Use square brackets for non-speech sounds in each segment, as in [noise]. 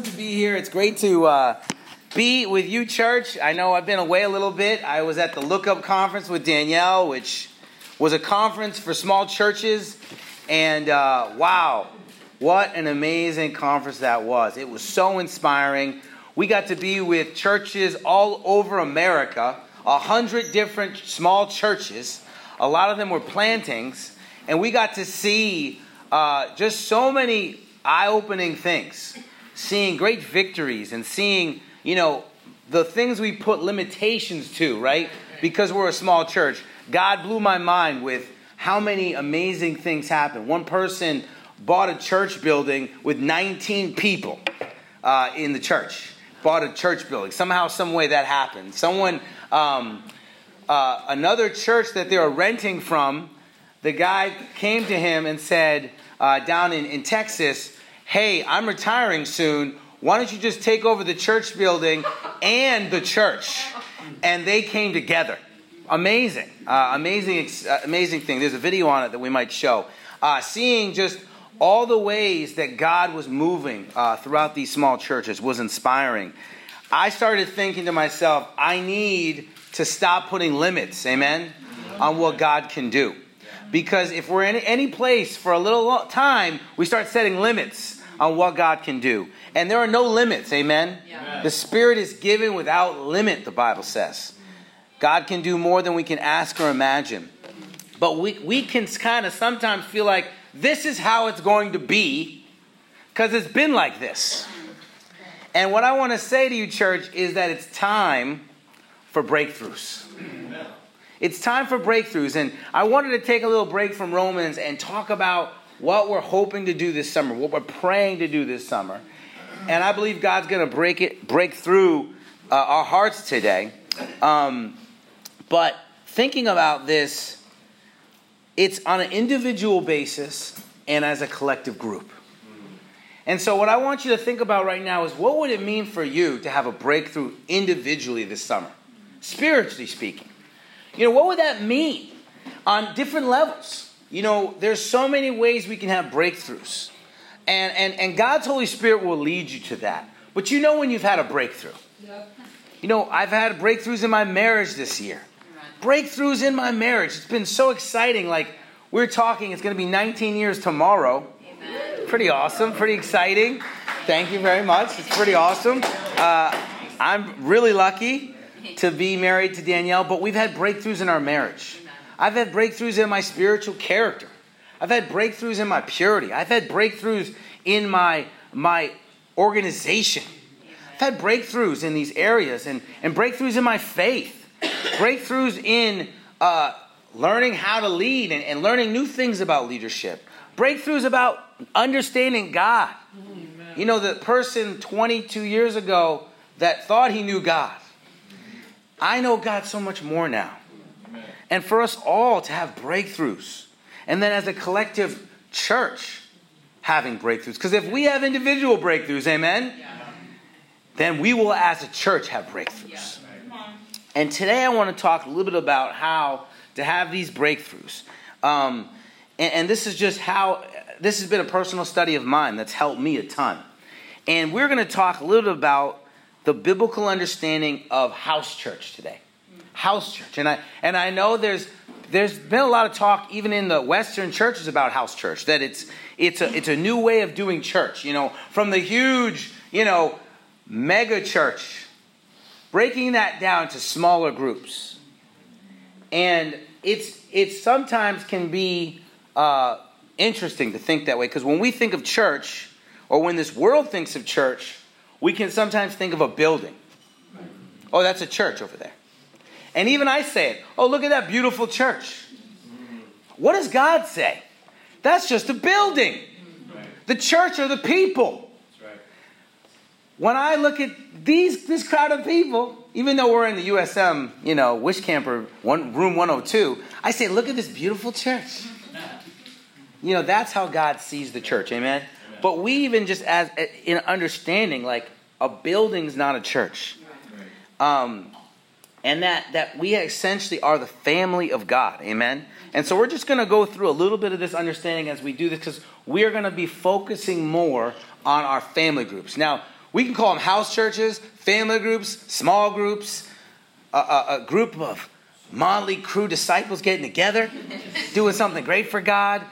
awesome to be here. It's great to uh, be with you, church. I know I've been away a little bit. I was at the Lookup Conference with Danielle, which was a conference for small churches. And uh, wow, what an amazing conference that was. It was so inspiring. We got to be with churches all over America, a hundred different small churches. A lot of them were plantings. And we got to see uh, just so many eye opening things, seeing great victories and seeing, you know, the things we put limitations to, right? Because we're a small church. God blew my mind with how many amazing things happened. One person bought a church building with 19 people uh, in the church. Bought a church building. Somehow, some way that happened. Someone, um, uh, another church that they were renting from, the guy came to him and said, uh, down in, in Texas, hey, I'm retiring soon. Why don't you just take over the church building and the church? And they came together. Amazing, uh, amazing, uh, amazing thing. There's a video on it that we might show. Uh, seeing just all the ways that God was moving uh, throughout these small churches was inspiring. I started thinking to myself, I need to stop putting limits, amen, on what God can do. Because if we're in any place for a little time, we start setting limits on what God can do. And there are no limits, amen? Yeah. The Spirit is given without limit, the Bible says. God can do more than we can ask or imagine. But we, we can kind of sometimes feel like this is how it's going to be because it's been like this. And what I want to say to you, church, is that it's time for breakthroughs. It's time for breakthroughs. And I wanted to take a little break from Romans and talk about what we're hoping to do this summer, what we're praying to do this summer. And I believe God's going to break it, break through uh, our hearts today. Um, but thinking about this, it's on an individual basis and as a collective group. And so, what I want you to think about right now is what would it mean for you to have a breakthrough individually this summer, spiritually speaking? You know, what would that mean on different levels? You know, there's so many ways we can have breakthroughs. And, and, and God's Holy Spirit will lead you to that. But you know when you've had a breakthrough. Yep. You know, I've had breakthroughs in my marriage this year. Breakthroughs in my marriage. It's been so exciting. Like, we're talking, it's going to be 19 years tomorrow. Amen. Pretty awesome, pretty exciting. Thank you very much. It's pretty awesome. Uh, I'm really lucky to be married to Danielle, but we've had breakthroughs in our marriage. I've had breakthroughs in my spiritual character. I've had breakthroughs in my purity. I've had breakthroughs in my, my organization. I've had breakthroughs in these areas and, and breakthroughs in my faith, [coughs] breakthroughs in uh, learning how to lead and, and learning new things about leadership, breakthroughs about understanding God. You know, the person 22 years ago that thought he knew God I know God so much more now. And for us all to have breakthroughs. And then as a collective church, having breakthroughs. Because if we have individual breakthroughs, amen, then we will as a church have breakthroughs. And today I want to talk a little bit about how to have these breakthroughs. Um, and, and this is just how, this has been a personal study of mine that's helped me a ton. And we're going to talk a little bit about the biblical understanding of house church today. House church. And I and I know there's there's been a lot of talk even in the western churches about house church that it's it's a it's a new way of doing church, you know, from the huge, you know, mega church breaking that down to smaller groups. And it's it sometimes can be uh, interesting to think that way because when we think of church, or when this world thinks of church, we can sometimes think of a building. Oh, that's a church over there. And even I say it. Oh, look at that beautiful church. What does God say? That's just a building. The church are the people. When I look at these this crowd of people, even though we're in the USM, you know, Wishcamper one, room 102, I say, look at this beautiful church. You know, that's how God sees the church. Amen. But we even just as in understanding, like a building's not a church, um, and that that we essentially are the family of God. Amen. And so we're just going to go through a little bit of this understanding as we do this because we are going to be focusing more on our family groups. Now, We can call them house churches, family groups, small groups, a, a, a group of motley crew disciples getting together, [laughs] doing something great for God.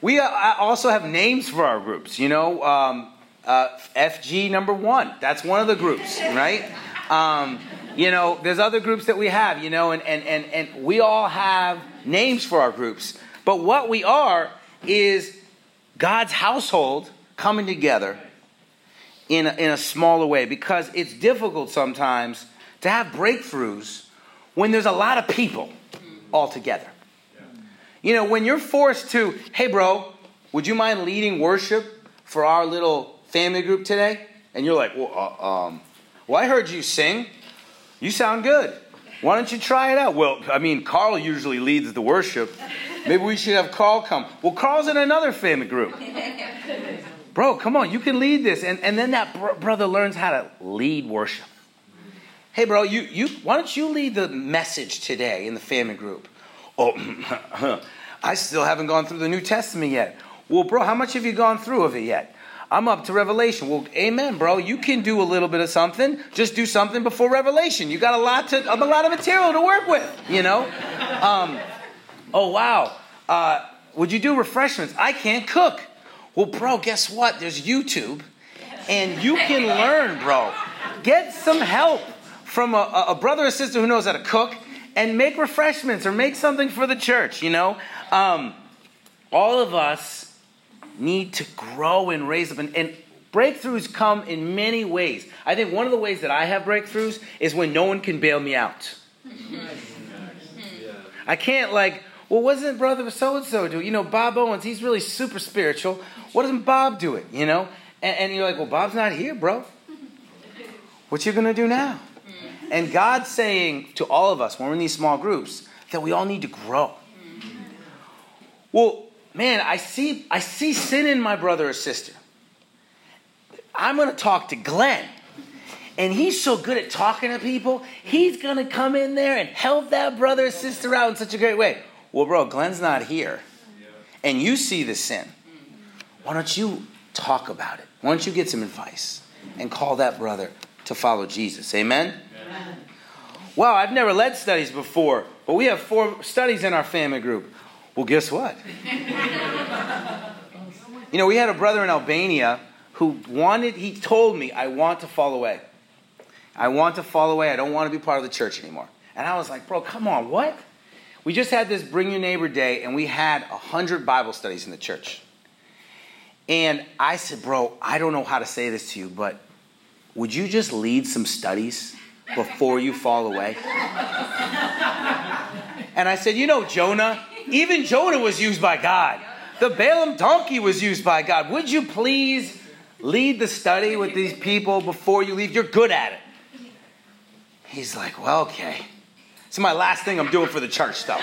We also have names for our groups, you know. Um, uh, FG number one, that's one of the groups, right? Um, you know, there's other groups that we have, you know, and, and, and, and we all have names for our groups. But what we are is God's household coming together in a, in a smaller way because it's difficult sometimes to have breakthroughs when there's a lot of people all together. You know, when you're forced to, hey, bro, would you mind leading worship for our little family group today? And you're like, well, uh, um, well, I heard you sing. You sound good. Why don't you try it out? Well, I mean, Carl usually leads the worship. Maybe we should have Carl come. Well, Carl's in another family group. Bro, come on, you can lead this. And, and then that br- brother learns how to lead worship. Hey, bro, you, you, why don't you lead the message today in the family group? Oh, [laughs] I still haven't gone through the New Testament yet. Well, bro, how much have you gone through of it yet? I'm up to Revelation. Well, amen, bro. You can do a little bit of something. Just do something before Revelation. You got a lot to, a lot of material to work with, you know? Um, oh, wow. Uh, would you do refreshments? I can't cook. Well, bro, guess what? There's YouTube, and you can learn, bro. Get some help from a, a brother or sister who knows how to cook and make refreshments or make something for the church, you know? Um, all of us need to grow and raise up. And, and breakthroughs come in many ways. I think one of the ways that I have breakthroughs is when no one can bail me out. I can't, like, well, wasn't brother so and so do? it? You know, Bob Owens, he's really super spiritual. What doesn't Bob do it? You know? And, and you're like, well, Bob's not here, bro. What you gonna do now? And God's saying to all of us when we're in these small groups that we all need to grow. Well, man, I see I see sin in my brother or sister. I'm gonna talk to Glenn. And he's so good at talking to people, he's gonna come in there and help that brother or sister out in such a great way. Well, bro, Glenn's not here. And you see the sin. Why don't you talk about it? Why don't you get some advice and call that brother to follow Jesus? Amen? Amen. Wow, I've never led studies before, but we have four studies in our family group. Well, guess what? you know, we had a brother in Albania who wanted, he told me, I want to fall away. I want to fall away. I don't want to be part of the church anymore. And I was like, bro, come on, what? We just had this Bring Your Neighbor Day, and we had 100 Bible studies in the church. And I said, Bro, I don't know how to say this to you, but would you just lead some studies before you fall away? and I said, You know, Jonah, even Jonah was used by God. The Balaam donkey was used by God. Would you please lead the study with these people before you leave? You're good at it. He's like, Well, okay. It's my last thing I'm doing for the church stuff.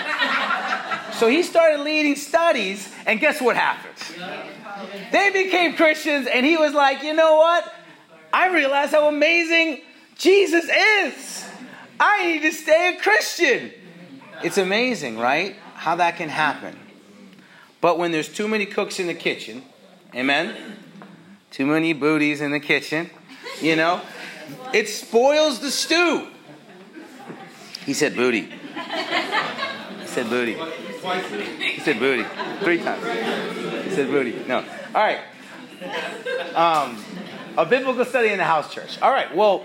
so he started leading studies, and guess what happened? They became Christians, and he was like, you know what? I realize how amazing Jesus is. I need to stay a Christian. It's amazing, right? How that can happen. But when there's too many cooks in the kitchen, amen? Too many booties in the kitchen, you know, it spoils the stew. He said booty. He said booty. He said booty. Three times. He said booty. No. All right. Um, a biblical study in the house church. All right. Well,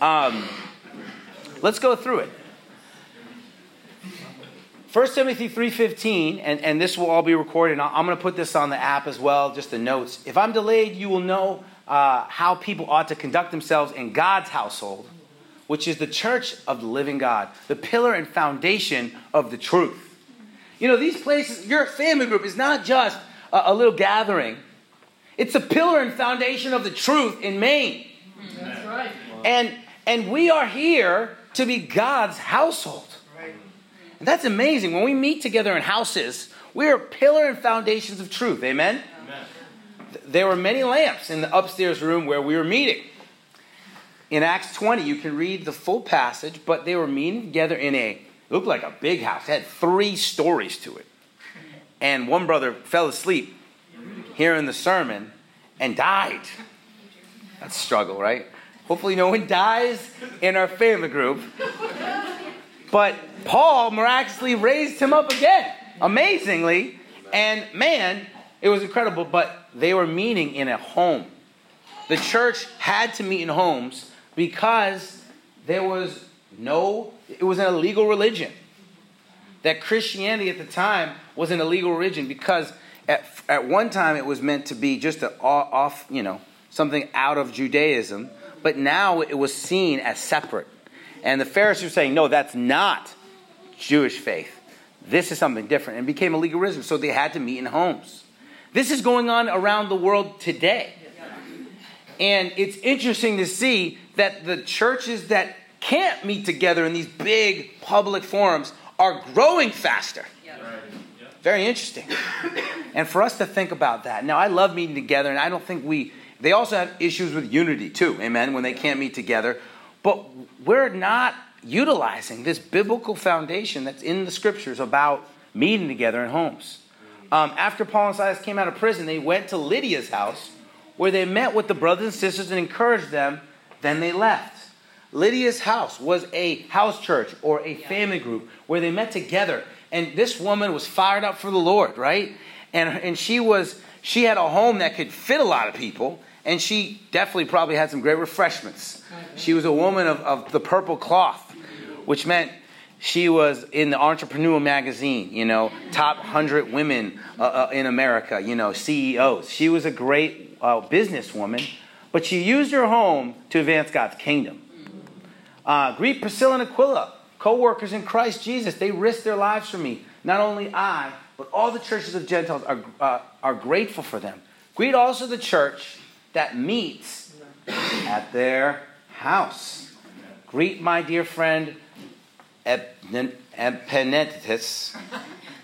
um, let's go through it. 1 Timothy 3.15, and, and this will all be recorded. I'm going to put this on the app as well, just the notes. If I'm delayed, you will know uh, how people ought to conduct themselves in God's household – which is the church of the living God, the pillar and foundation of the truth. You know, these places, your family group is not just a, a little gathering, it's a pillar and foundation of the truth in Maine. That's right. And, and we are here to be God's household. And that's amazing. When we meet together in houses, we are pillar and foundations of truth. Amen? Amen? There were many lamps in the upstairs room where we were meeting. In Acts 20, you can read the full passage, but they were meeting together in a, it looked like a big house. It had three stories to it. And one brother fell asleep hearing the sermon and died. That's struggle, right? Hopefully, no one dies in our family group. But Paul miraculously raised him up again, amazingly. And man, it was incredible. But they were meeting in a home. The church had to meet in homes because there was no, it was an illegal religion. That Christianity at the time was an illegal religion because at, at one time it was meant to be just a off, you know, something out of Judaism, but now it was seen as separate. And the Pharisees were saying, no, that's not Jewish faith. This is something different. And became a legalism. So they had to meet in homes. This is going on around the world today. And it's interesting to see that the churches that can't meet together in these big public forums are growing faster. Very interesting. And for us to think about that. Now, I love meeting together, and I don't think we, they also have issues with unity too, amen, when they can't meet together. But we're not utilizing this biblical foundation that's in the scriptures about meeting together in homes. Um, after Paul and Silas came out of prison, they went to Lydia's house where they met with the brothers and sisters and encouraged them. Then they left. Lydia's house was a house church or a family group where they met together. And this woman was fired up for the Lord, right? And, and she was she had a home that could fit a lot of people and she definitely probably had some great refreshments. She was a woman of, of the purple cloth, which meant she was in the Entrepreneur magazine, you know, top 100 women uh, uh, in America, you know, CEOs. She was a great uh, businesswoman, but she used her home to advance God's kingdom. Uh, greet Priscilla and Aquila, co workers in Christ Jesus. They risked their lives for me. Not only I, but all the churches of Gentiles are, uh, are grateful for them. Greet also the church that meets at their house. Greet my dear friend Epaenetus,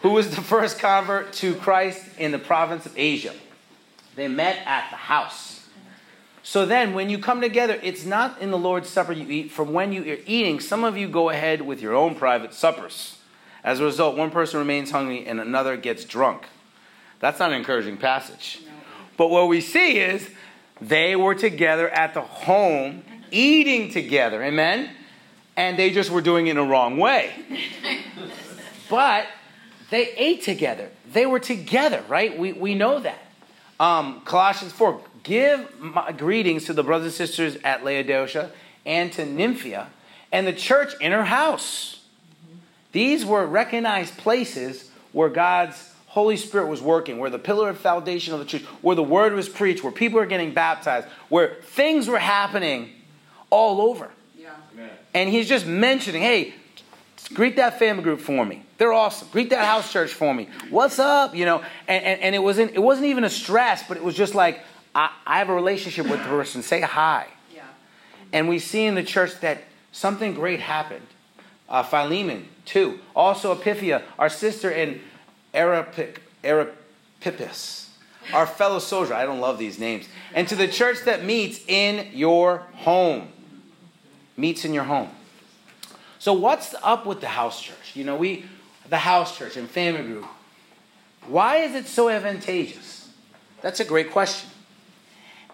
who was the first convert to Christ in the province of Asia. They met at the house. So then, when you come together, it's not in the Lord's Supper you eat. From when you are eating, some of you go ahead with your own private suppers. As a result, one person remains hungry and another gets drunk. That's not an encouraging passage. But what we see is they were together at the home, eating together. Amen? And they just were doing it in a wrong way. [laughs] but they ate together. They were together, right? We, we know that. Um, Colossians 4 Give greetings to the brothers and sisters at Laodicea and to Nympha and the church in her house. These were recognized places where God's Holy Spirit was working, where the pillar of foundation of the church, where the word was preached, where people were getting baptized, where things were happening all over. Yeah. And he's just mentioning, hey, greet that family group for me. They're awesome. Greet that house church for me. What's up? You know, and, and, and it wasn't it wasn't even a stress, but it was just like, I, I have a relationship with the person. Say hi. Yeah. And we see in the church that something great happened. Uh, Philemon, too. Also Apphia, our sister in Archippus, our fellow soldier. I don't love these names. And to the church that meets in your home. Meets in your home. So what's up with the house church? You know, we the house church and family group. Why is it so advantageous? That's a great question.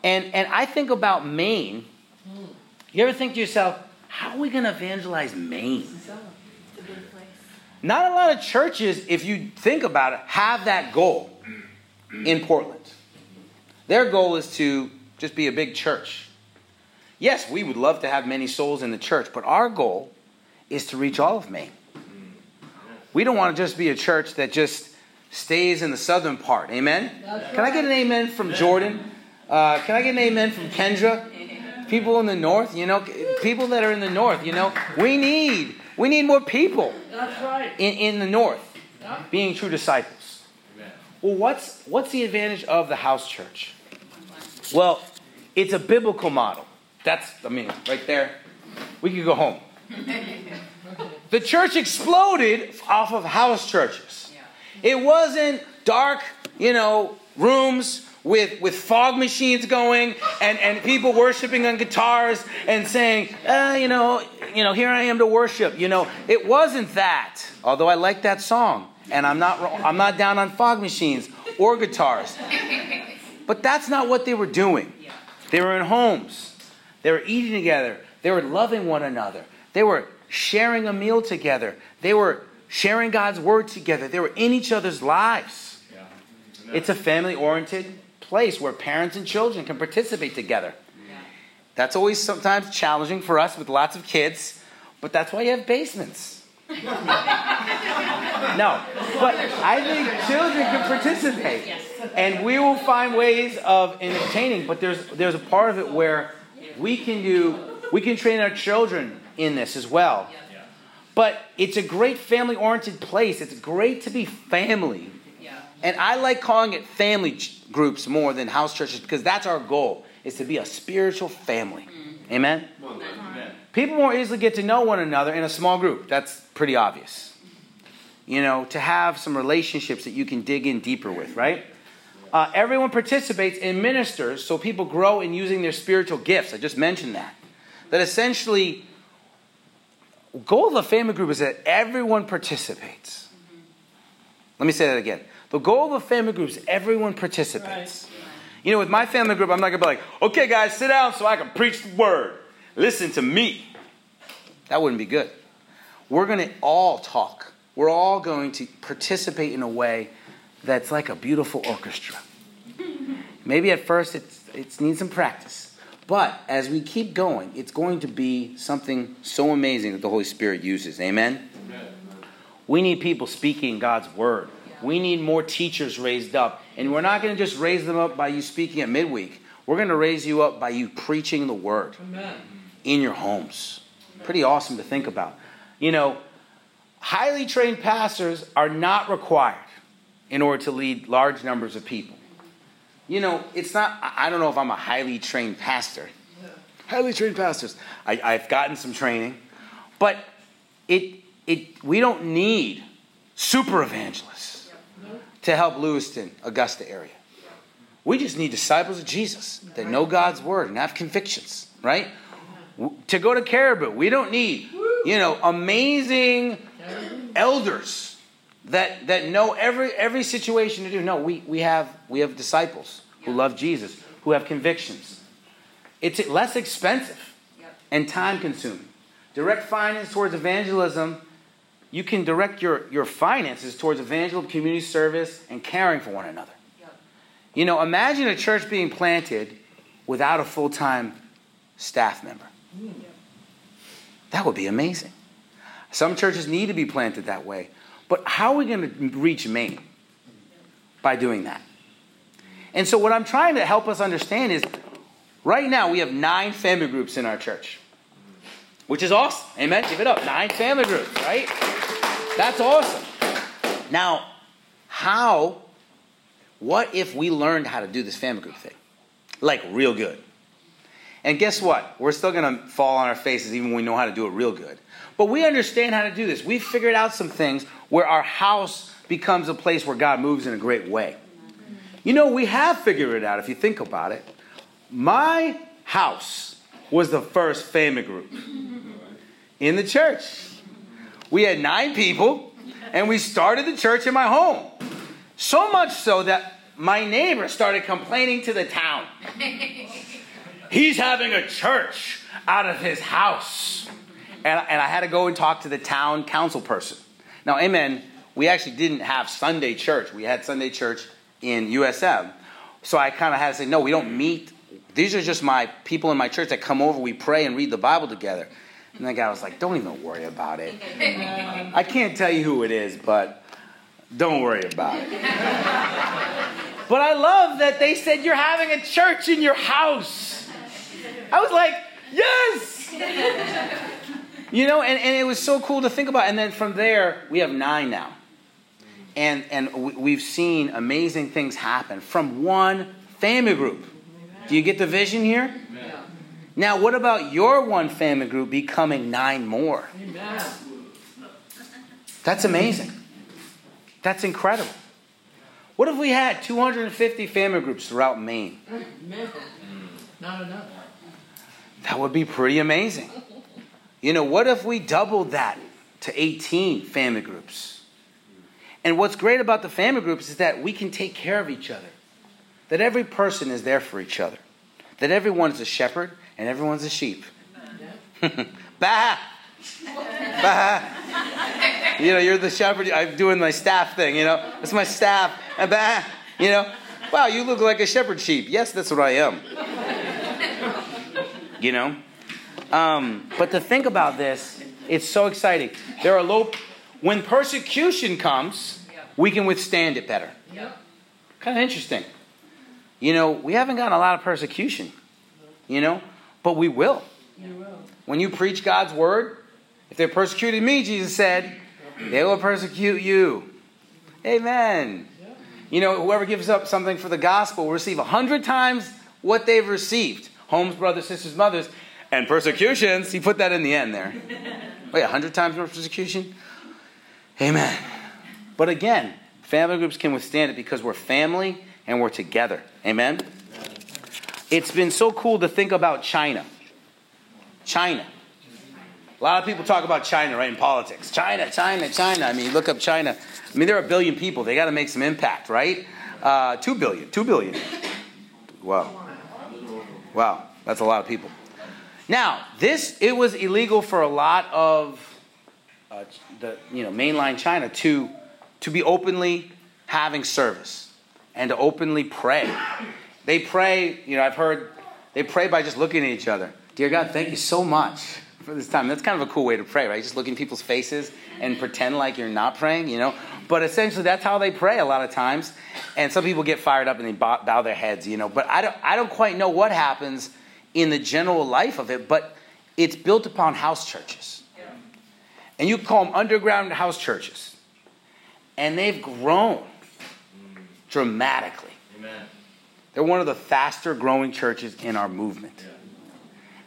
And and I think about Maine. You ever think to yourself, how are we going to evangelize Maine? Not a lot of churches, if you think about it, have that goal in Portland. Their goal is to just be a big church. Yes, we would love to have many souls in the church, but our goal is to reach all of Maine. We don't want to just be a church that just stays in the southern part. Amen? Can I get an amen from Jordan? Uh, can I get an amen from Kendra? People in the north, you know, people that are in the north, you know, we need we need more people right. in, in the north being true disciples. Amen. Well, what's, what's the advantage of the house church? Well, it's a biblical model. That's, I mean, right there. We could go home. [laughs] the church exploded off of house churches. It wasn't dark, you know, rooms with, with fog machines going and, and people worshiping on guitars and saying, uh, you know, you know, here I am to worship. You know, it wasn't that. Although I like that song, and I'm not I'm not down on fog machines or guitars. But that's not what they were doing. They were in homes. They were eating together. They were loving one another. They were sharing a meal together. They were sharing God's word together. They were in each other's lives. It's a family oriented place where parents and children can participate together. Yeah. That's always sometimes challenging for us with lots of kids, but that's why you have basements. [laughs] no, but I think children can participate. And we will find ways of entertaining, but there's there's a part of it where we can do we can train our children in this as well. But it's a great family oriented place. It's great to be family. And I like calling it family groups more than house churches because that's our goal is to be a spiritual family. Mm. Amen? Amen? People more easily get to know one another in a small group. That's pretty obvious. You know, to have some relationships that you can dig in deeper with, right? Uh, everyone participates in ministers so people grow in using their spiritual gifts. I just mentioned that. That essentially goal of the family group is that everyone participates. Mm-hmm. Let me say that again. The goal of a family group is everyone participates. Right. You know, with my family group, I'm not going to be like, okay, guys, sit down so I can preach the word. Listen to me. That wouldn't be good. We're going to all talk. We're all going to participate in a way that's like a beautiful orchestra. [laughs] Maybe at first it's, it needs some practice. But as we keep going, it's going to be something so amazing that the Holy Spirit uses. Amen? Amen. We need people speaking God's word. We need more teachers raised up. And we're not going to just raise them up by you speaking at midweek. We're going to raise you up by you preaching the word Amen. in your homes. Pretty awesome to think about. You know, highly trained pastors are not required in order to lead large numbers of people you know, it's not, I don't know if I'm a highly trained pastor. Highly trained pastors. I, I've gotten some training, but it, it, we don't need super evangelists to help Lewiston, Augusta area. We just need disciples of Jesus that know God's word and have convictions, right? To go to Caribou, we don't need, you know, amazing elders that, that know every, every situation to do. No, we, we, have, we have disciples who love Jesus, who have convictions. It's less expensive and time consuming. Direct finance towards evangelism, you can direct your, your finances towards evangelism, community service, and caring for one another. Yep. You know, imagine a church being planted without a full time staff member. Yep. That would be amazing. Some churches need to be planted that way. But how are we going to reach Maine by doing that? And so, what I'm trying to help us understand is right now we have nine family groups in our church, which is awesome. Amen? Give it up. Nine family groups, right? That's awesome. Now, how, what if we learned how to do this family group thing? Like, real good. And guess what? We're still going to fall on our faces even when we know how to do it real good. But we understand how to do this. We've figured out some things where our house becomes a place where God moves in a great way. You know, we have figured it out if you think about it. My house was the first family group in the church. We had nine people, and we started the church in my home. So much so that my neighbor started complaining to the town. [laughs] He's having a church out of his house. And, and I had to go and talk to the town council person. Now, amen, we actually didn't have Sunday church. We had Sunday church in USM. So I kind of had to say, no, we don't meet. These are just my people in my church that come over, we pray and read the Bible together. And the guy was like, don't even worry about it. [laughs] I can't tell you who it is, but don't worry about it. but I love that they said, you're having a church in your house. I was like, yes! You know, and, and it was so cool to think about. And then from there, we have nine now. And, and we've seen amazing things happen from one family group. Do you get the vision here? Now, what about your one family group becoming nine more? That's amazing. That's incredible. What if we had 250 family groups throughout Maine? Not enough. That would be pretty amazing. You know, what if we doubled that to 18 family groups? And what's great about the family groups is that we can take care of each other, that every person is there for each other, that everyone's a shepherd and everyone's a sheep. [laughs] bah! bah! You know, you're the shepherd. I'm doing my staff thing, you know. It's my staff. And bah! You know, wow, you look like a shepherd sheep. Yes, that's what I am. You know? Um, but to think about this, it's so exciting. There are low, when persecution comes, we can withstand it better. Kind of interesting. You know, we haven't gotten a lot of persecution, you know, but we will. When you preach God's word, if they persecuted me, Jesus said, they will persecute you. Amen. You know, whoever gives up something for the gospel will receive a hundred times what they've received. Homes, brothers, sisters, mothers, and persecutions. He put that in the end there. [laughs] Wait, a hundred times more persecution? Amen. But again, family groups can withstand it because we're family and we're together. Amen? It's been so cool to think about China. China. A lot of people talk about China, right, in politics. China, China, China. I mean, look up China. I mean, there are a billion people. They got to make some impact, right? Uh, two billion. Two billion. Wow. Wow. That's a lot of people. Now, this, it was illegal for a lot of uh, the, you know, mainline China to, to be openly having service and to openly pray. They pray, you know, I've heard, they pray by just looking at each other. Dear God, thank you so much for this time. That's kind of a cool way to pray, right? Just look in people's faces and pretend like you're not praying, you know? But essentially, that's how they pray a lot of times. And some people get fired up and they bow, bow their heads, you know? But I don't, I don't quite know what happens in the general life of it, but it's built upon house churches. And you call them underground house churches. And they've grown dramatically. Amen. They're one of the faster growing churches in our movement. Yeah.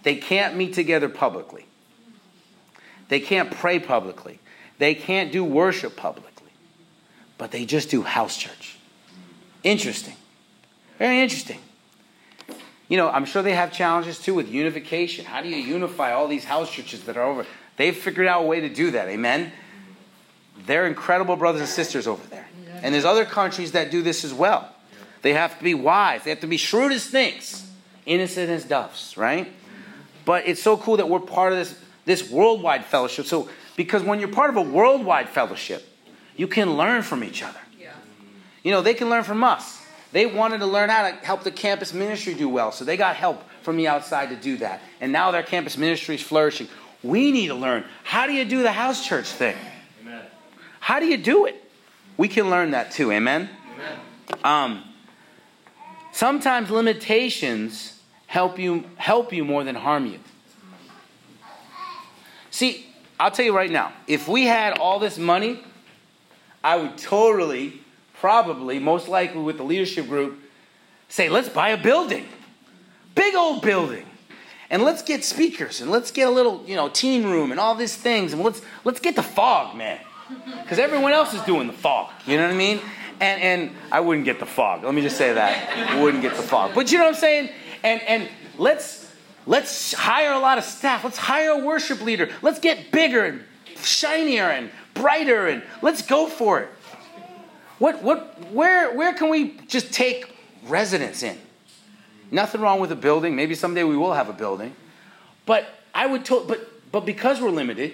They can't meet together publicly. They can't pray publicly. They can't do worship publicly. But they just do house church. Interesting. Very interesting. You know, I'm sure they have challenges too with unification. How do you unify all these house churches that are over? They've figured out a way to do that. Amen. They're incredible brothers and sisters over there. And there's other countries that do this as well. They have to be wise. They have to be shrewd as snakes, innocent as doves, right? But it's so cool that we're part of this, this worldwide fellowship. So, because when you're part of a worldwide fellowship, you can learn from each other. Yeah. You know, they can learn from us. They wanted to learn how to help the campus ministry do well, so they got help from the outside to do that. And now their campus ministry is flourishing. We need to learn how do you do the house church thing? Amen. How do you do it? We can learn that too. Amen. Amen. Um, sometimes limitations help you help you more than harm you. See, I'll tell you right now, if we had all this money, I would totally probably, most likely with the leadership group, say, let's buy a building. Big old building. And let's get speakers and let's get a little, you know, teen room and all these things. And let's let's get the fog, man. Because everyone else is doing the fog. You know what I mean? And and I wouldn't get the fog. Let me just say that. I wouldn't get the fog. But you know what I'm saying? And and let's let's hire a lot of staff. Let's hire a worship leader. Let's get bigger and shinier and brighter and let's go for it. What, what, where, where can we just take residence in? Nothing wrong with a building. Maybe someday we will have a building. But I would to, but but because we're limited,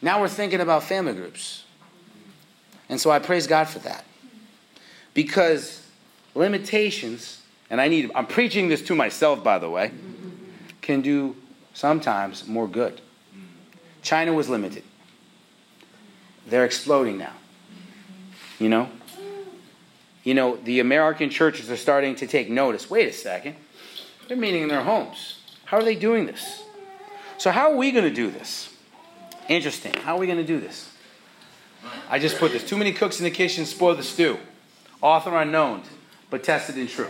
now we're thinking about family groups. And so I praise God for that. Because limitations, and I need I'm preaching this to myself by the way, can do sometimes more good. China was limited. They're exploding now. You know? You know, the American churches are starting to take notice. Wait a second. They're meeting in their homes. How are they doing this? So, how are we going to do this? Interesting. How are we going to do this? I just put this. Too many cooks in the kitchen spoil the stew. Author unknown, but tested and true.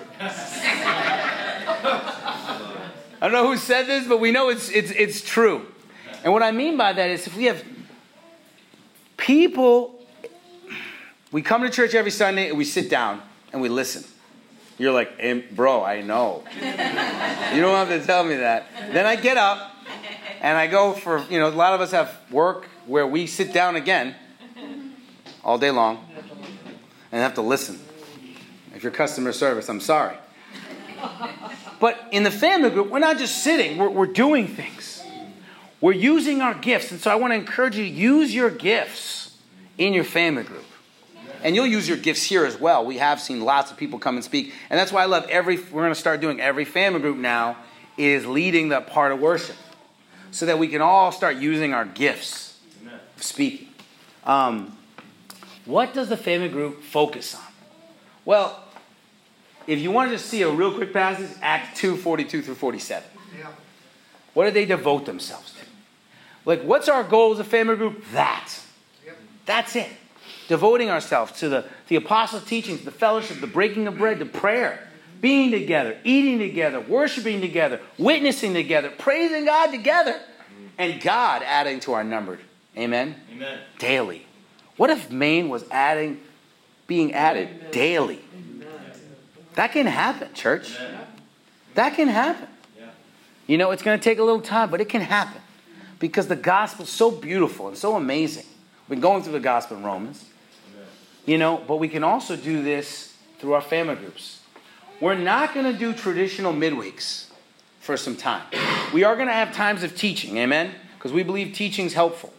I don't know who said this, but we know it's, it's, it's true. And what I mean by that is if we have people we come to church every Sunday and we sit down and we listen. You're like, hey, bro, I know. you don't have to tell me that. Then I get up and I go for, you know, a lot of us have work where we sit down again all day long and have to listen. If you're customer service, I'm sorry. but in the family group, we're not just sitting, we're, we're doing things. We're using our gifts. And so I want to encourage you use your gifts in your family group. And you'll use your gifts here as well. We have seen lots of people come and speak. And that's why I love every, we're going to start doing every family group now is leading that part of worship. So that we can all start using our gifts of speaking. Um, what does the family group focus on? Well, if you want to just see a real quick passage, Acts 2 42 through 47. Yeah. What do they devote themselves to? Like, what's our goal as a family group? That. Yep. That's it. Devoting ourselves to the, the apostles' teachings, the fellowship, the breaking of bread, the prayer, being together, eating together, worshiping together, witnessing together, praising God together, and God adding to our number. Amen? Amen. Daily. What if Maine was adding, being added Amen. daily? That can happen, church. That can happen. You know, it's going to take a little time, but it can happen because the gospel is so beautiful and so amazing. We've been going through the gospel in Romans, you know, but we can also do this through our family groups. We're not going to do traditional midweeks for some time. We are going to have times of teaching, amen? Because we believe teaching is helpful.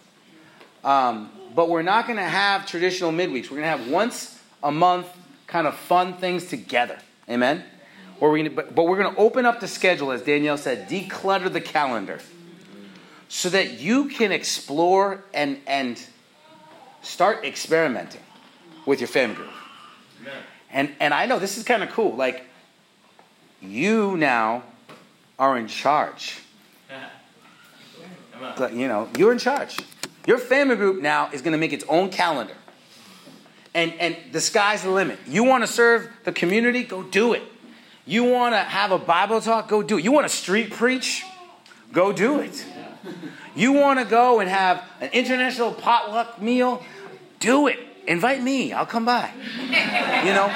Um, but we're not going to have traditional midweeks. We're going to have once a month kind of fun things together. Amen? Where we, but, but we're going to open up the schedule, as Danielle said, declutter the calendar so that you can explore and, and start experimenting with your family group. And, and I know this is kind of cool. Like, you now are in charge. [laughs] You know, you're in charge. Your family group now is going to make its own calendar. And, and the sky's the limit. You want to serve the community? Go do it. You want to have a Bible talk? Go do it. You want to street preach? Go do it. You want to go and have an international potluck meal? Do it. Invite me. I'll come by. You know,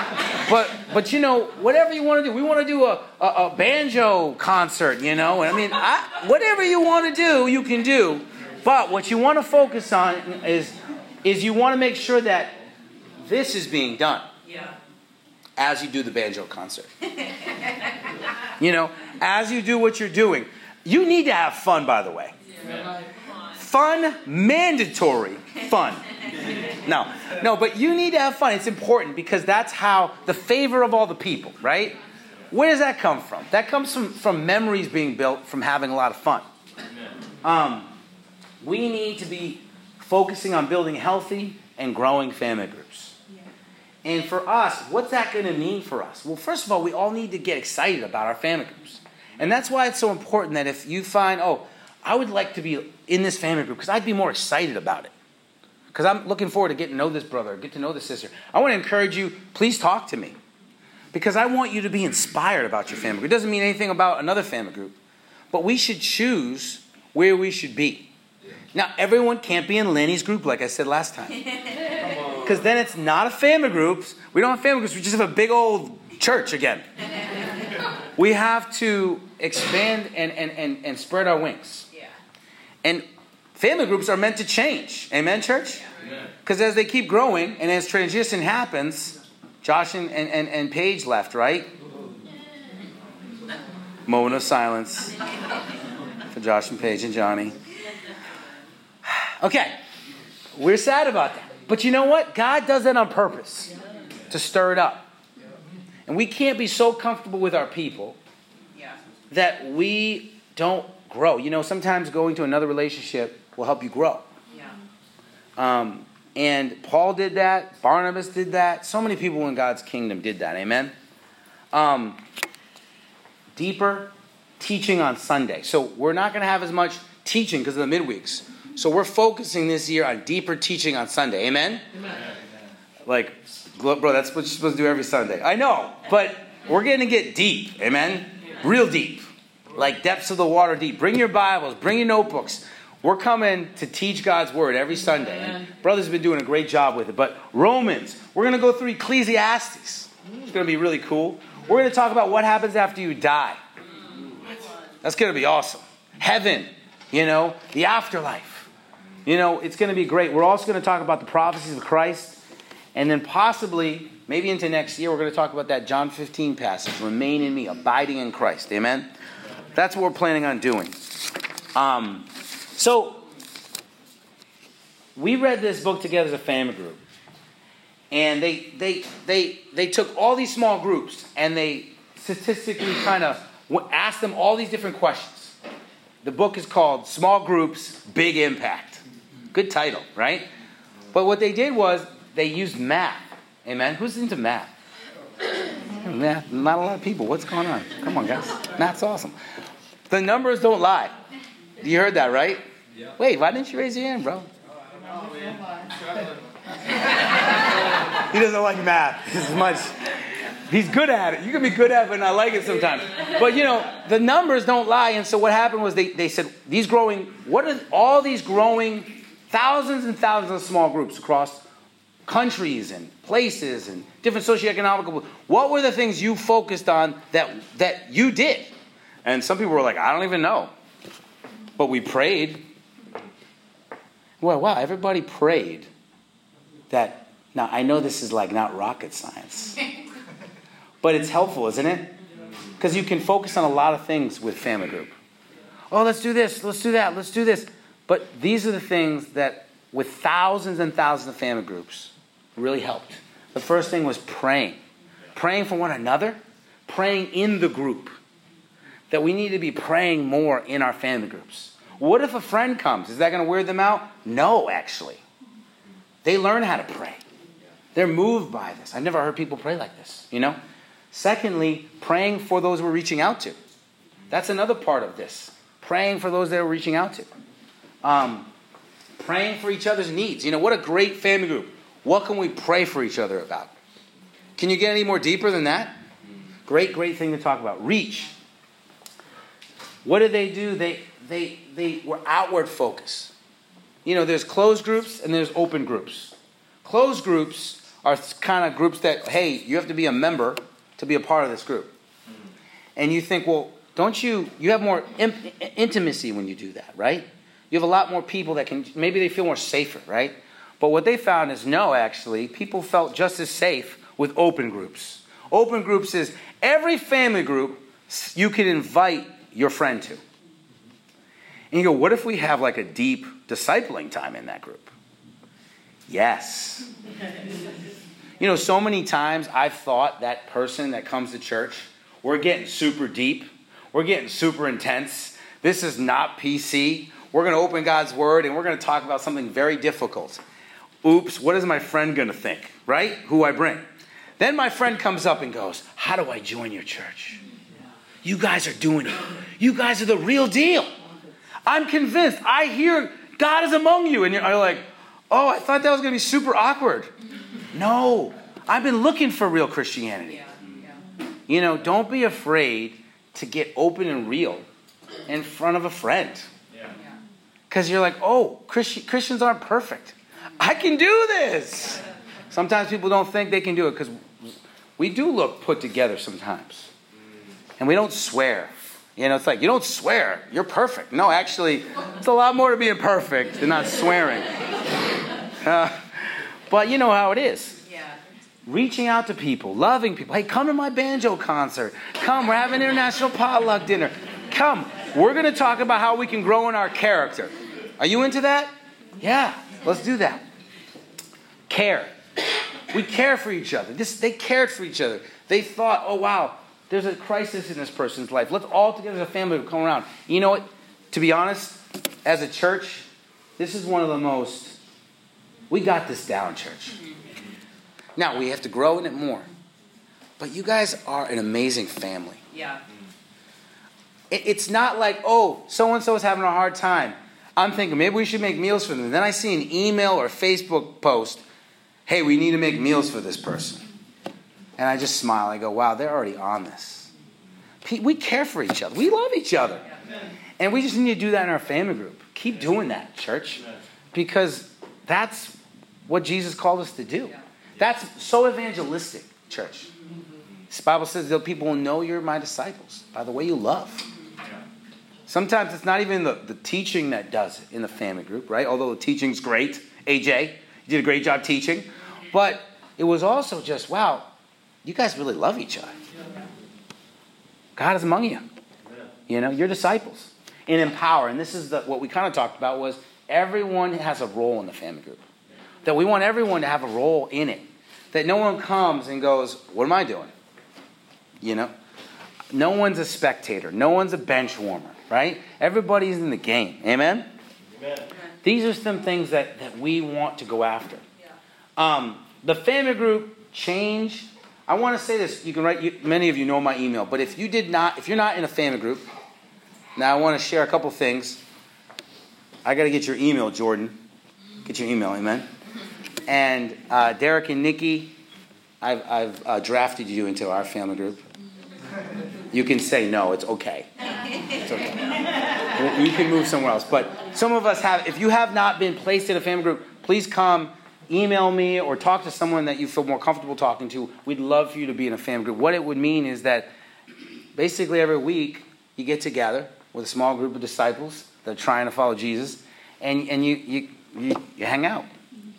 but but you know whatever you want to do. We want to do a, a, a banjo concert. You know, and I mean, I, whatever you want to do, you can do. But what you want to focus on is is you want to make sure that this is being done. Yeah. As you do the banjo concert. you know, as you do what you're doing. You need to have fun, by the way. Yeah. Fun, mandatory fun. [laughs] no, no, but you need to have fun. It's important because that's how the favor of all the people, right? Where does that come from? That comes from, from memories being built from having a lot of fun. Um, we need to be focusing on building healthy and growing family groups. And for us, what's that going to mean for us? Well, first of all, we all need to get excited about our family groups. And that's why it's so important that if you find, oh, I would like to be in this family group because I'd be more excited about it. Because I'm looking forward to getting to know this brother, get to know this sister. I want to encourage you, please talk to me. Because I want you to be inspired about your family group. It doesn't mean anything about another family group. But we should choose where we should be. Now, everyone can't be in Lenny's group, like I said last time. [laughs] because then it's not a family group. We don't have family groups. We just have a big old church again. [laughs] we have to expand and, and, and, and spread our wings. Yeah. And family groups are meant to change. Amen, church? Because as they keep growing and as transition happens, Josh and, and, and, and Paige left, right? Moment of silence for Josh and Paige and Johnny. [sighs] Okay, we're sad about that. But you know what? God does that on purpose to stir it up. And we can't be so comfortable with our people that we don't grow. You know, sometimes going to another relationship will help you grow. Um, and Paul did that. Barnabas did that. So many people in God's kingdom did that. Amen. Um, deeper teaching on Sunday. So we're not going to have as much teaching because of the midweeks. So we're focusing this year on deeper teaching on Sunday. Amen? Amen. Like, bro, that's what you're supposed to do every Sunday. I know, but we're going to get deep. Amen? Real deep. Like depths of the water deep. Bring your Bibles, bring your notebooks. We're coming to teach God's word every Sunday. And brothers have been doing a great job with it. But Romans, we're going to go through Ecclesiastes. It's going to be really cool. We're going to talk about what happens after you die. That's going to be awesome. Heaven, you know, the afterlife. You know, it's going to be great. We're also going to talk about the prophecies of Christ And then possibly, maybe into next year, we're going to talk about that John 15 passage remain in me, abiding in Christ. Amen? That's what we're planning on doing. Um, so, we read this book together as a family group. And they, they, they, they took all these small groups and they statistically kind of asked them all these different questions. The book is called Small Groups, Big Impact. Good title, right? But what they did was they used math. Amen. Who's into math? [coughs] Math. Not a lot of people. What's going on? Come on, guys. Math's awesome. The numbers don't lie. You heard that, right? Yeah. Wait, why didn't you raise your hand, bro? he doesn't like math as much. He's good at it. You can be good at it, but not like it sometimes. But you know, the numbers don't lie. And so what happened was they, they said, these growing, what are all these growing thousands and thousands of small groups across countries and places and different socioeconomic what were the things you focused on that that you did and some people were like i don't even know but we prayed well wow everybody prayed that now i know this is like not rocket science [laughs] but it's helpful isn't it because you can focus on a lot of things with family group oh let's do this let's do that let's do this but these are the things that with thousands and thousands of family groups really helped. The first thing was praying. Praying for one another, praying in the group. That we need to be praying more in our family groups. What if a friend comes? Is that going to weird them out? No, actually. They learn how to pray. They're moved by this. I've never heard people pray like this, you know? Secondly, praying for those we're reaching out to. That's another part of this. Praying for those that we're reaching out to. Um, praying for each other's needs. You know, what a great family group. What can we pray for each other about? Can you get any more deeper than that? Great, great thing to talk about. Reach. What did they do? They they they were outward focused. You know, there's closed groups and there's open groups. Closed groups are kind of groups that, hey, you have to be a member to be a part of this group. Mm-hmm. And you think, well, don't you, you have more intimacy when you do that, right? You have a lot more people that can, maybe they feel more safer, right? But what they found is no, actually, people felt just as safe with open groups. Open groups is every family group you can invite your friend to. And you go, what if we have like a deep discipling time in that group? Yes. [laughs] you know, so many times I've thought that person that comes to church, we're getting super deep, we're getting super intense. This is not PC. We're going to open God's Word and we're going to talk about something very difficult oops, what is my friend going to think, right? Who I bring. Then my friend comes up and goes, How do I join your church? You guys are doing it. You guys are the real deal. I'm convinced. I hear God is among you. And you're like, Oh, I thought that was going to be super awkward. No, I've been looking for real Christianity. You know, don't be afraid to get open and real in front of a friend. Because you're like, oh, Christians aren't perfect. I can do this. Sometimes people don't think they can do it because we do look put together sometimes. And we don't swear. You know, it's like, you don't swear, you're perfect. No, actually, it's a lot more to being perfect than not swearing. [laughs] Uh, but you know how it is. Yeah. Reaching out to people, loving people. Hey, come to my banjo concert. Come, we're having international potluck dinner. Come, we're going to talk about how we can grow in our character. Are you into that? Yeah, let's do that care. We care for each other. This, they cared for each other. They thought, oh, wow, there's a crisis in this person's life. Let's all together as a family come around. You know what? To be honest, as a church, this is one of the most, we got this down, church. Now, we have to grow in it more. But you guys are an amazing family. Yeah. It, it's not like, oh, so and so is having a hard time. I'm thinking maybe we should make meals for them. Then I see an email or Facebook post hey, we need to make meals for this person. And I just smile. I go, wow, they're already on this. We care for each other. We love each other. And we just need to do that in our family group. Keep doing that, church. Because that's what Jesus called us to do. That's so evangelistic, church. The Bible says that people will know you're my disciples by the way you love. Sometimes it's not even the, the teaching that does it in the family group, right? Although the teaching's great. AJ, you did a great job teaching. But it was also just, wow, you guys really love each other. God is among you. You know, you're disciples. And empower. And this is the, what we kind of talked about was everyone has a role in the family group. That we want everyone to have a role in it. That no one comes and goes, What am I doing? You know? No one's a spectator. No one's a bench warmer, right? Everybody's in the game. Amen? Amen. These are some things that, that we want to go after. Um, the family group change. I want to say this. You can write. You, many of you know my email, but if you did not, if you're not in a family group, now I want to share a couple things. I got to get your email, Jordan. Get your email, amen. And uh, Derek and Nikki, I've, I've uh, drafted you into our family group. You can say no, it's okay. It's okay. You can move somewhere else. But some of us have, if you have not been placed in a family group, please come email me or talk to someone that you feel more comfortable talking to. We'd love for you to be in a family group. What it would mean is that basically every week you get together with a small group of disciples that are trying to follow Jesus, and, and you, you, you, you hang out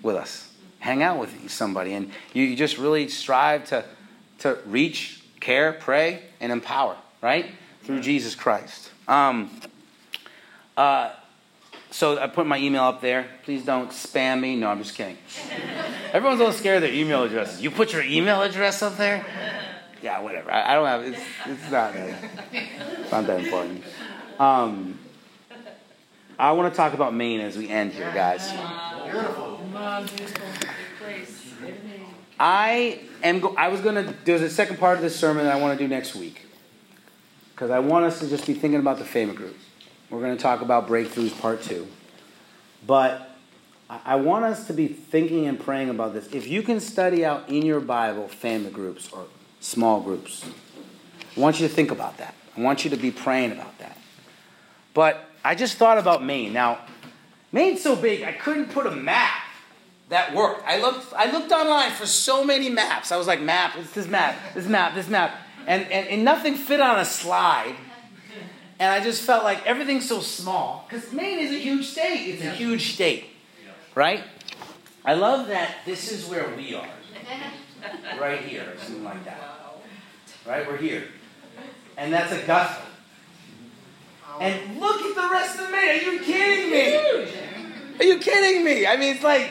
with us. Hang out with somebody, and you, you just really strive to, to reach, care, pray, and empower, right? Through Jesus Christ. Um, uh, so I put my email up there. Please don't spam me. No, I'm just kidding. Everyone's all scared of their email addresses. You put your email address up there? Yeah, whatever. I, I don't have. It's it's not. It's not that important. Um, I want to talk about Maine as we end here, guys. I am. Go- I was gonna. There's a second part of this sermon that I want to do next week because I want us to just be thinking about the family group. We're going to talk about breakthroughs part two, but I want us to be thinking and praying about this. If you can study out in your Bible family groups or small groups, I want you to think about that. I want you to be praying about that. But I just thought about Maine. Now, Maine's so big, I couldn't put a map that worked. I looked, I looked online for so many maps. I was like, map, it's this map, this map, this map. And, and, and nothing fit on a slide. And I just felt like everything's so small. Because Maine is a huge state. It's a huge state. Right? I love that this is where we are. [laughs] Right here, or something like that. Right? We're here. And that's Augusta. And look at the rest of Maine. Are you kidding me? Are you kidding me? I mean, it's like,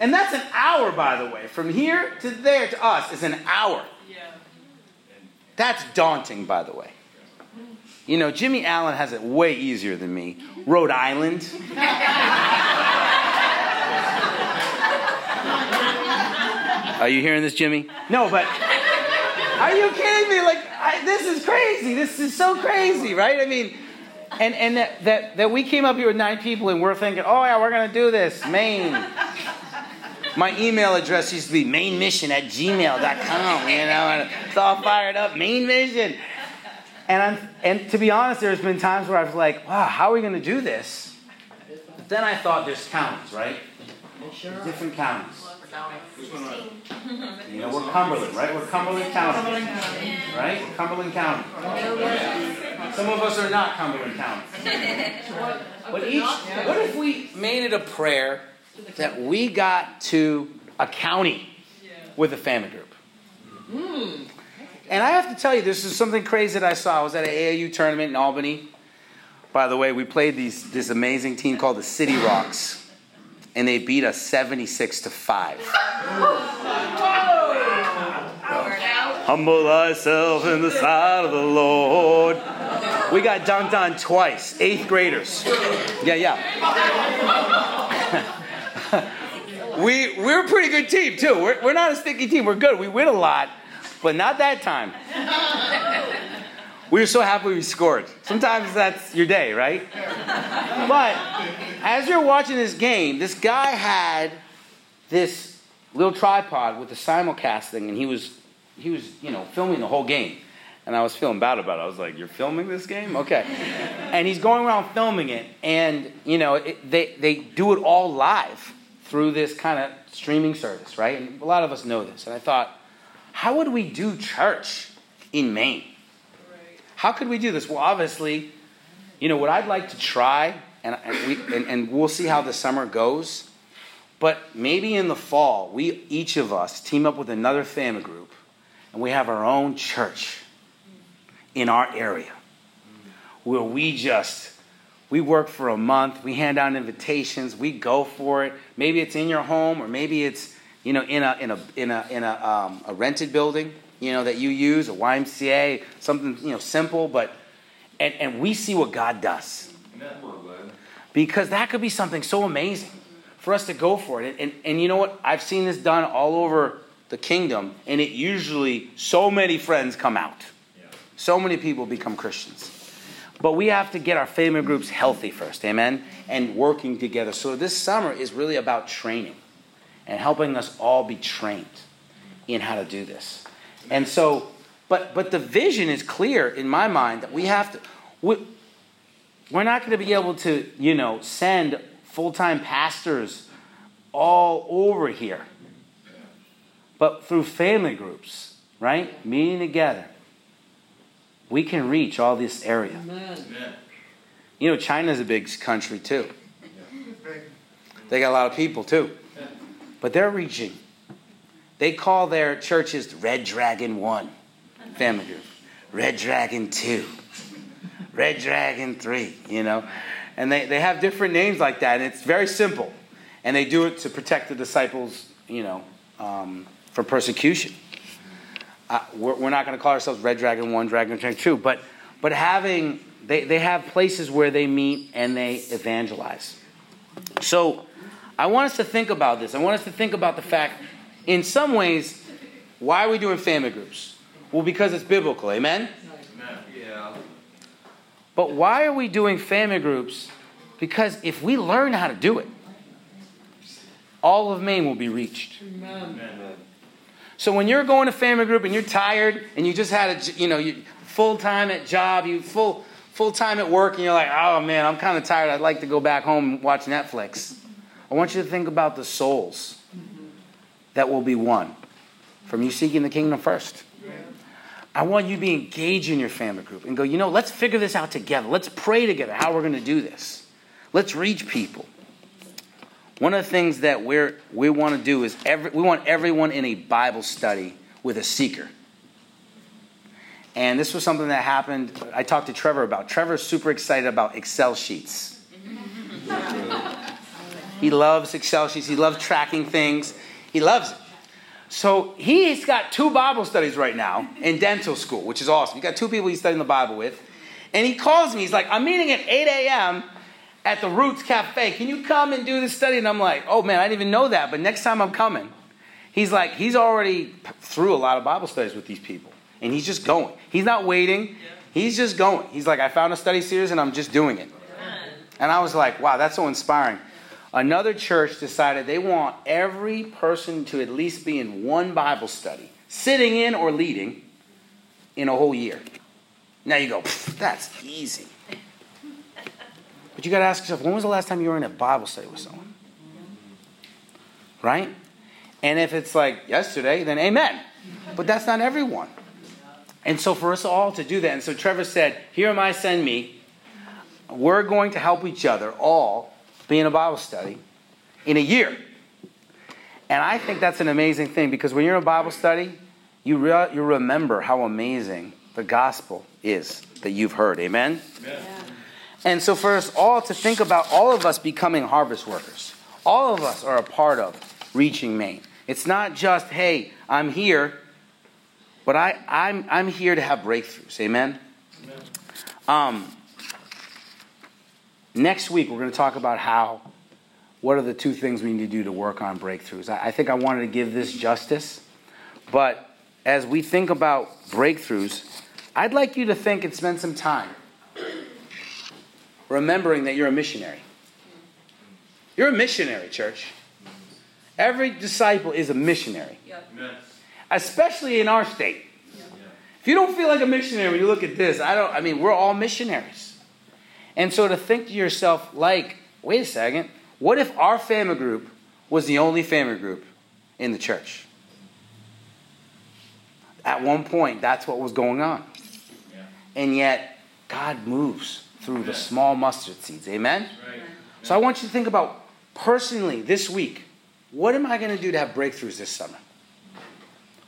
and that's an hour, by the way. From here to there to us is an hour. That's daunting, by the way. You know, Jimmy Allen has it way easier than me. Rhode Island. Are you hearing this, Jimmy? No, but are you kidding me? Like, I, this is crazy. This is so crazy, right? I mean, and, and that, that, that we came up here with nine people and we're thinking, oh, yeah, we're going to do this. Maine. My email address used to be mainmission at gmail.com, you know, and it's all fired up. Main Mission. And, I'm, and to be honest, there's been times where I was like, wow, how are we going to do this? But then I thought there's counties, right? Different counties. You know, we're Cumberland, right? We're Cumberland County. Right? Cumberland County. Some of us are not Cumberland County. But each, what if we made it a prayer that we got to a county with a family group? Hmm. And I have to tell you, this is something crazy that I saw. I was at an AAU tournament in Albany. By the way, we played these, this amazing team called the City Rocks and they beat us 76 to 5. Humble thyself in the sight of the Lord. We got dunked on twice, eighth graders. Yeah, yeah. [laughs] we, we're a pretty good team, too. We're, we're not a sticky team. We're good. We win a lot, but not that time. We were so happy we scored. Sometimes that's your day, right? But as you're watching this game, this guy had this little tripod with the simulcasting, and he was he was you know filming the whole game. And I was feeling bad about it. I was like, "You're filming this game, okay?" and he's going around filming it, and you know it, they they do it all live through this kind of streaming service, right? And a lot of us know this. And I thought, how would we do church in Maine? How could we do this? Well, obviously, you know what I'd like to try, and, and we and, and we'll see how the summer goes. But maybe in the fall, we each of us team up with another family group and we have our own church in our area where we just we work for a month, we hand out invitations, we go for it. Maybe it's in your home or maybe it's you know in a in a in a in a, um, a rented building, you know that you use, a YMCA, something you know simple, but and, and we see what God does. Because that could be something so amazing for us to go for it. And, and, and you know what? I've seen this done all over the kingdom, and it usually, so many friends come out. So many people become Christians. But we have to get our family groups healthy first, amen? And working together. So this summer is really about training and helping us all be trained in how to do this. And so, but but the vision is clear in my mind that we have to. We, we're not going to be able to, you know, send full-time pastors all over here. But through family groups, right? Meeting together, we can reach all this area. Amen. You know, China's a big country too. They got a lot of people too. But they're reaching. They call their churches Red Dragon 1 family group, Red Dragon 2, Red Dragon 3, you know. And they, they have different names like that, and it's very simple. And they do it to protect the disciples, you know, um, from persecution. Uh, we're, we're, not going to call ourselves Red Dragon 1, Dragon 2, but, but having, they, they have places where they meet and they evangelize. So I want us to think about this. I want us to think about the fact, in some ways, why are we doing family groups? Well, because it's biblical. Amen? Amen. Yeah. But why are we doing family groups? Because if we learn how to do it, all of Maine will be reached. Amen. So when you're going to family group and you're tired and you just had a you know full time at job, you full full time at work, and you're like, oh man, I'm kind of tired. I'd like to go back home and watch Netflix. I want you to think about the souls that will be won from you seeking the kingdom first. I want you to be engaged in your family group and go, you know, let's figure this out together. Let's pray together how we're going to do this. Let's reach people. One of the things that we're, we want to do is every, we want everyone in a Bible study with a seeker. And this was something that happened. I talked to Trevor about. Trevor's super excited about Excel sheets. He loves Excel sheets. He loves tracking things. He loves it. So he's got two Bible studies right now in dental school, which is awesome. He's got two people he's studying the Bible with. And he calls me. He's like, I'm meeting at 8 a.m. at the Roots Cafe. Can you come and do this study? And I'm like, oh man, I didn't even know that, but next time I'm coming. He's like, he's already through a lot of Bible studies with these people. And he's just going. He's not waiting. He's just going. He's like, I found a study series and I'm just doing it. And I was like, wow, that's so inspiring. Another church decided they want every person to at least be in one Bible study, sitting in or leading, in a whole year. Now you go, that's easy. But you got to ask yourself, when was the last time you were in a Bible study with someone? Right? And if it's like yesterday, then amen. But that's not everyone. And so for us all to do that, and so Trevor said, Here am I, send me. We're going to help each other all be in a Bible study in a year. And I think that's an amazing thing because when you're in a Bible study, you, re- you remember how amazing the gospel is that you've heard. Amen? Amen? And so, for us all to think about all of us becoming harvest workers, all of us are a part of reaching Maine. It's not just, hey, I'm here, but I, I'm, I'm here to have breakthroughs. Amen? Amen. Um, Next week, we're going to talk about how, what are the two things we need to do to work on breakthroughs. I, I think I wanted to give this justice, but as we think about breakthroughs, I'd like you to think and spend some time remembering that you're a missionary. You're a missionary, church. Every disciple is a missionary, yep. especially in our state. Yep. If you don't feel like a missionary when you look at this, I don't. I mean, we're all missionaries. And so to think to yourself, like, wait a second, what if our family group was the only family group in the church? At one point, that's what was going on. Yeah. And yet, God moves through yeah. the small mustard seeds. Amen? Right. So I want you to think about personally this week what am I going to do to have breakthroughs this summer?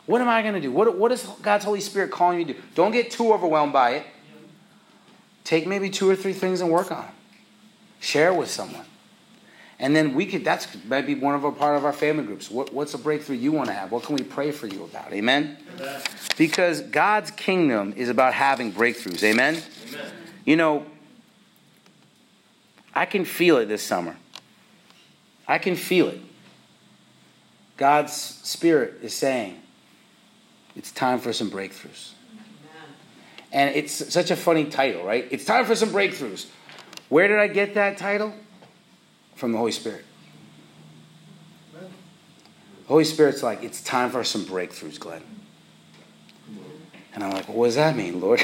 What am I going to do? What, what is God's Holy Spirit calling you to do? Don't get too overwhelmed by it. Take maybe two or three things and work on them. Share with someone. And then we could, that's maybe one of a part of our family groups. What, what's a breakthrough you want to have? What can we pray for you about? Amen? Amen. Because God's kingdom is about having breakthroughs. Amen? Amen? You know, I can feel it this summer. I can feel it. God's Spirit is saying, it's time for some breakthroughs. And it's such a funny title, right? It's time for some breakthroughs. Where did I get that title? From the Holy Spirit. The Holy Spirit's like, it's time for some breakthroughs, Glenn. And I'm like, well, what does that mean, Lord?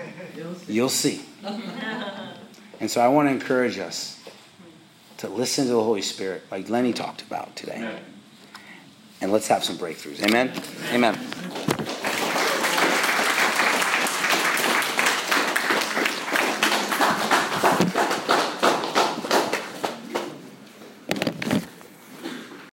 [laughs] You'll see. [laughs] and so I want to encourage us to listen to the Holy Spirit, like Lenny talked about today. And let's have some breakthroughs. Amen? Amen.